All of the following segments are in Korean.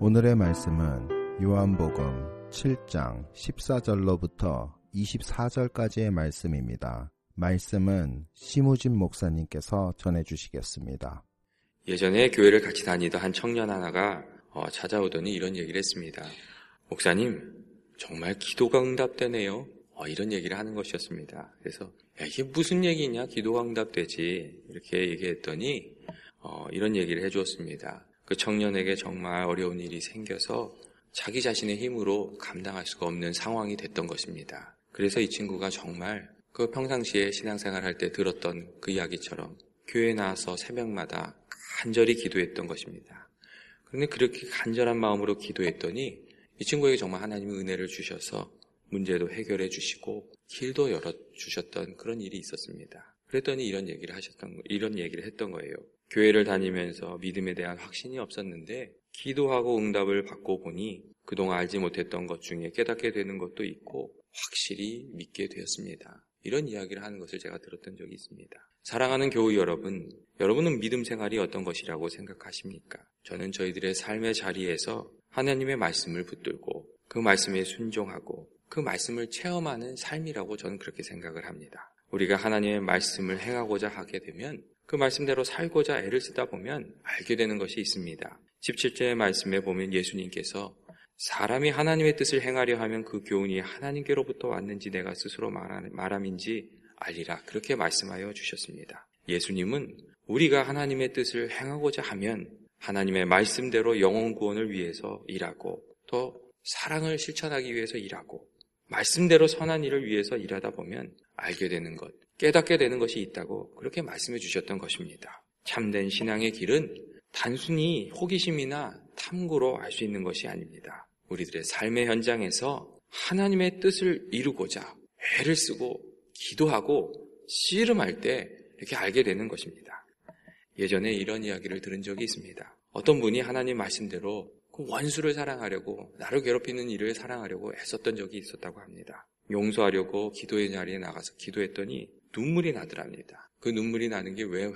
오늘의 말씀은 요한복음 7장 14절로부터 24절까지의 말씀입니다. 말씀은 심우진 목사님께서 전해주시겠습니다. 예전에 교회를 같이 다니던 한 청년 하나가 어, 찾아오더니 이런 얘기를 했습니다. 목사님, 정말 기도가 응답되네요. 어, 이런 얘기를 하는 것이었습니다. 그래서 야, 이게 무슨 얘기냐? 기도가 응답되지. 이렇게 얘기했더니 어, 이런 얘기를 해주었습니다. 그 청년에게 정말 어려운 일이 생겨서 자기 자신의 힘으로 감당할 수가 없는 상황이 됐던 것입니다. 그래서 이 친구가 정말 그 평상시에 신앙생활 할 때 들었던 그 이야기처럼 교회에 나와서 새벽마다 간절히 기도했던 것입니다. 그런데 그렇게 간절한 마음으로 기도했더니 이 친구에게 정말 하나님의 은혜를 주셔서 문제도 해결해 주시고 길도 열어 주셨던 그런 일이 있었습니다. 그랬더니 이런 얘기를 하셨던 이런 얘기를 했던 거예요. 교회를 다니면서 믿음에 대한 확신이 없었는데 기도하고 응답을 받고 보니 그동안 알지 못했던 것 중에 깨닫게 되는 것도 있고 확실히 믿게 되었습니다. 이런 이야기를 하는 것을 제가 들었던 적이 있습니다. 사랑하는 교우 여러분, 여러분은 믿음 생활이 어떤 것이라고 생각하십니까? 저는 저희들의 삶의 자리에서 하나님의 말씀을 붙들고 그 말씀에 순종하고 그 말씀을 체험하는 삶이라고 저는 그렇게 생각을 합니다. 우리가 하나님의 말씀을 행하고자 하게 되면 그 말씀대로 살고자 애를 쓰다 보면 알게 되는 것이 있습니다. 17절의 말씀에 보면 예수님께서 사람이 하나님의 뜻을 행하려 하면 그 교훈이 하나님께로부터 왔는지 내가 스스로 말함인지 알리라. 그렇게 말씀하여 주셨습니다. 예수님은 우리가 하나님의 뜻을 행하고자 하면 하나님의 말씀대로 영혼 구원을 위해서 일하고 또 사랑을 실천하기 위해서 일하고 말씀대로 선한 일을 위해서 일하다 보면 알게 되는 것, 깨닫게 되는 것이 있다고 그렇게 말씀해 주셨던 것입니다. 참된 신앙의 길은 단순히 호기심이나 탐구로 알 수 있는 것이 아닙니다. 우리들의 삶의 현장에서 하나님의 뜻을 이루고자 애를 쓰고 기도하고 씨름할 때 이렇게 알게 되는 것입니다. 예전에 이런 이야기를 들은 적이 있습니다. 어떤 분이 하나님 말씀대로 그 원수를 사랑하려고 나를 괴롭히는 일을 사랑하려고 애썼던 적이 있었다고 합니다. 용서하려고 기도의 자리에 나가서 기도했더니 눈물이 나더랍니다. 그 눈물이 나는 게 왜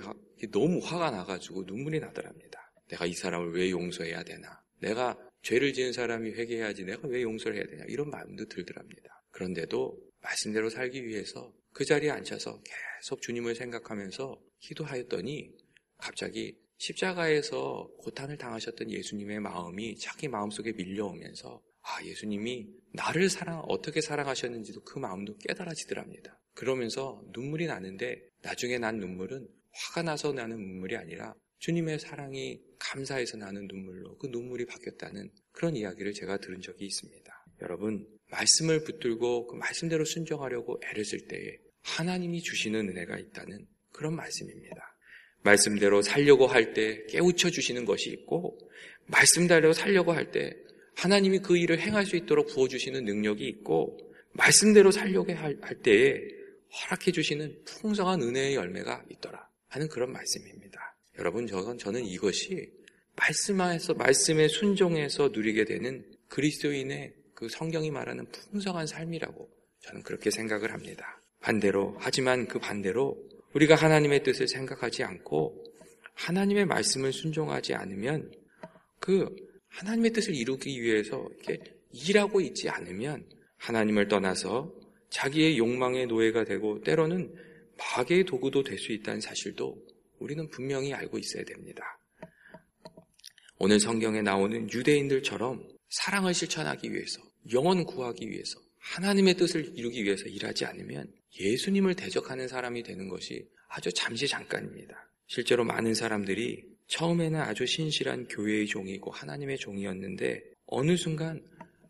너무 화가 나가지고 눈물이 나더랍니다. 내가 이 사람을 왜 용서해야 되나? 내가 죄를 지은 사람이 회개해야지 내가 왜 용서를 해야 되냐? 이런 마음도 들더랍니다. 그런데도 말씀대로 살기 위해서 그 자리에 앉혀서 계속 주님을 생각하면서 기도하였더니 갑자기 십자가에서 고탄을 당하셨던 예수님의 마음이 자기 마음속에 밀려오면서 아, 예수님이 나를 사랑, 어떻게 사랑하셨는지도 그 마음도 깨달아지더랍니다. 그러면서 눈물이 나는데 나중에 난 눈물은 화가 나서 나는 눈물이 아니라 주님의 사랑이 감사해서 나는 눈물로 그 눈물이 바뀌었다는 그런 이야기를 제가 들은 적이 있습니다. 여러분, 말씀을 붙들고 그 말씀대로 순종하려고 애를 쓸 때에 하나님이 주시는 은혜가 있다는 그런 말씀입니다. 말씀대로 살려고 할 때 깨우쳐 주시는 것이 있고, 말씀대로 살려고 할 때 하나님이 그 일을 행할 수 있도록 부어주시는 능력이 있고, 말씀대로 살려고 할, 때에 허락해 주시는 풍성한 은혜의 열매가 있더라 하는 그런 말씀입니다. 여러분, 저건 저는 이것이 말씀에서 말씀에 순종해서 누리게 되는 그리스도인의 그 성경이 말하는 풍성한 삶이라고 저는 그렇게 생각을 합니다. 반대로 하지만 그 반대로 우리가 하나님의 뜻을 생각하지 않고 하나님의 말씀을 순종하지 않으면 그 하나님의 뜻을 이루기 위해서 이렇게 일하고 있지 않으면 하나님을 떠나서 자기의 욕망의 노예가 되고 때로는 마귀의 도구도 될 수 있다는 사실도 우리는 분명히 알고 있어야 됩니다. 오늘 성경에 나오는 유대인들처럼 사랑을 실천하기 위해서, 영원 구하기 위해서, 하나님의 뜻을 이루기 위해서 일하지 않으면 예수님을 대적하는 사람이 되는 것이 아주 잠시 잠깐입니다. 실제로 많은 사람들이 처음에는 아주 신실한 교회의 종이고 하나님의 종이었는데 어느 순간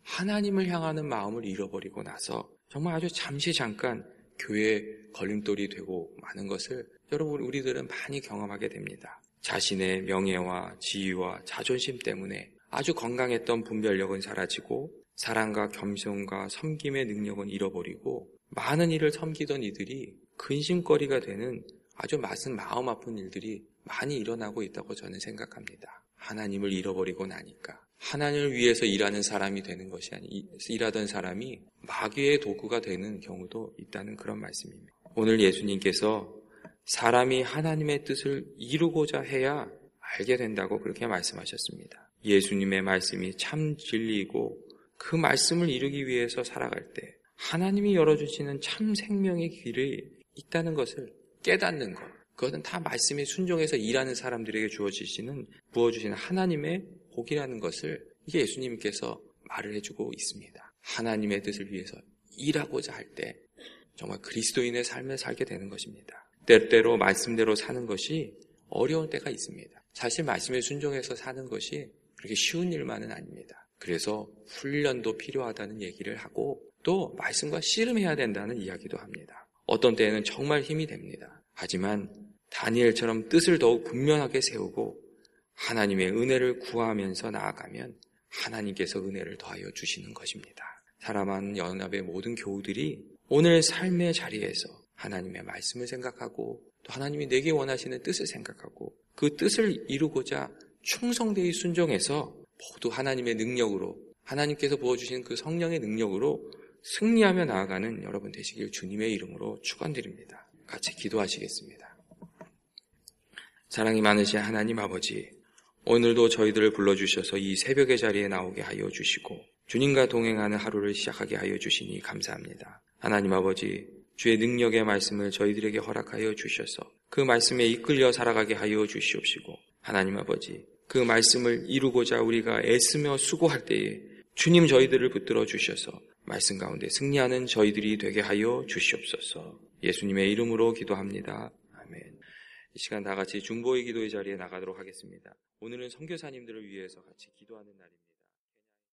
하나님을 향하는 마음을 잃어버리고 나서 정말 아주 잠시 잠깐 교회의 걸림돌이 되고 많은 것을 여러분 우리들은 많이 경험하게 됩니다. 자신의 명예와 지위와 자존심 때문에 아주 건강했던 분별력은 사라지고 사랑과 겸손과 섬김의 능력은 잃어버리고 많은 일을 섬기던 이들이 근심거리가 되는 아주 맞은 마음 아픈 일들이 많이 일어나고 있다고 저는 생각합니다. 하나님을 잃어버리고 나니까 하나님을 위해서 일하는 사람이 되는 것이 아니 일하던 사람이 마귀의 도구가 되는 경우도 있다는 그런 말씀입니다. 오늘 예수님께서 사람이 하나님의 뜻을 이루고자 해야 알게 된다고 그렇게 말씀하셨습니다. 예수님의 말씀이 참 진리이고 그 말씀을 이루기 위해서 살아갈 때 하나님이 열어주시는 참 생명의 길이 있다는 것을 깨닫는 것. 그것은 다 말씀에 순종해서 일하는 사람들에게 주어지시는, 부어주시는 하나님의 복이라는 것을 이게 예수님께서 말을 해주고 있습니다. 하나님의 뜻을 위해서 일하고자 할 때 정말 그리스도인의 삶을 살게 되는 것입니다. 때때로 말씀대로 사는 것이 어려운 때가 있습니다. 사실 말씀에 순종해서 사는 것이 그렇게 쉬운 일만은 아닙니다. 그래서 훈련도 필요하다는 얘기를 하고 또 말씀과 씨름해야 된다는 이야기도 합니다. 어떤 때에는 정말 힘이 됩니다. 하지만 다니엘처럼 뜻을 더욱 분명하게 세우고 하나님의 은혜를 구하면서 나아가면 하나님께서 은혜를 더하여 주시는 것입니다. 사람한 연합의 모든 교우들이 오늘 삶의 자리에서 하나님의 말씀을 생각하고 또 하나님이 내게 원하시는 뜻을 생각하고 그 뜻을 이루고자 충성되이 순종해서 모두 하나님의 능력으로 하나님께서 부어주신 그 성령의 능력으로 승리하며 나아가는 여러분 되시길 주님의 이름으로 축원드립니다. 같이 기도하시겠습니다. 사랑이 많으신 하나님 아버지, 오늘도 저희들을 불러주셔서 이 새벽의 자리에 나오게 하여 주시고 주님과 동행하는 하루를 시작하게 하여 주시니 감사합니다. 하나님 아버지, 주의 능력의 말씀을 저희들에게 허락하여 주셔서 그 말씀에 이끌려 살아가게 하여 주시옵시고 하나님 아버지, 그 말씀을 이루고자 우리가 애쓰며 수고할 때에 주님 저희들을 붙들어 주셔서 말씀 가운데 승리하는 저희들이 되게 하여 주시옵소서. 예수님의 이름으로 기도합니다. 아멘. 이 시간 다 같이 중보의 기도의 자리에 나가도록 하겠습니다. 오늘은 선교사님들을 위해서 같이 기도하는 날입니다.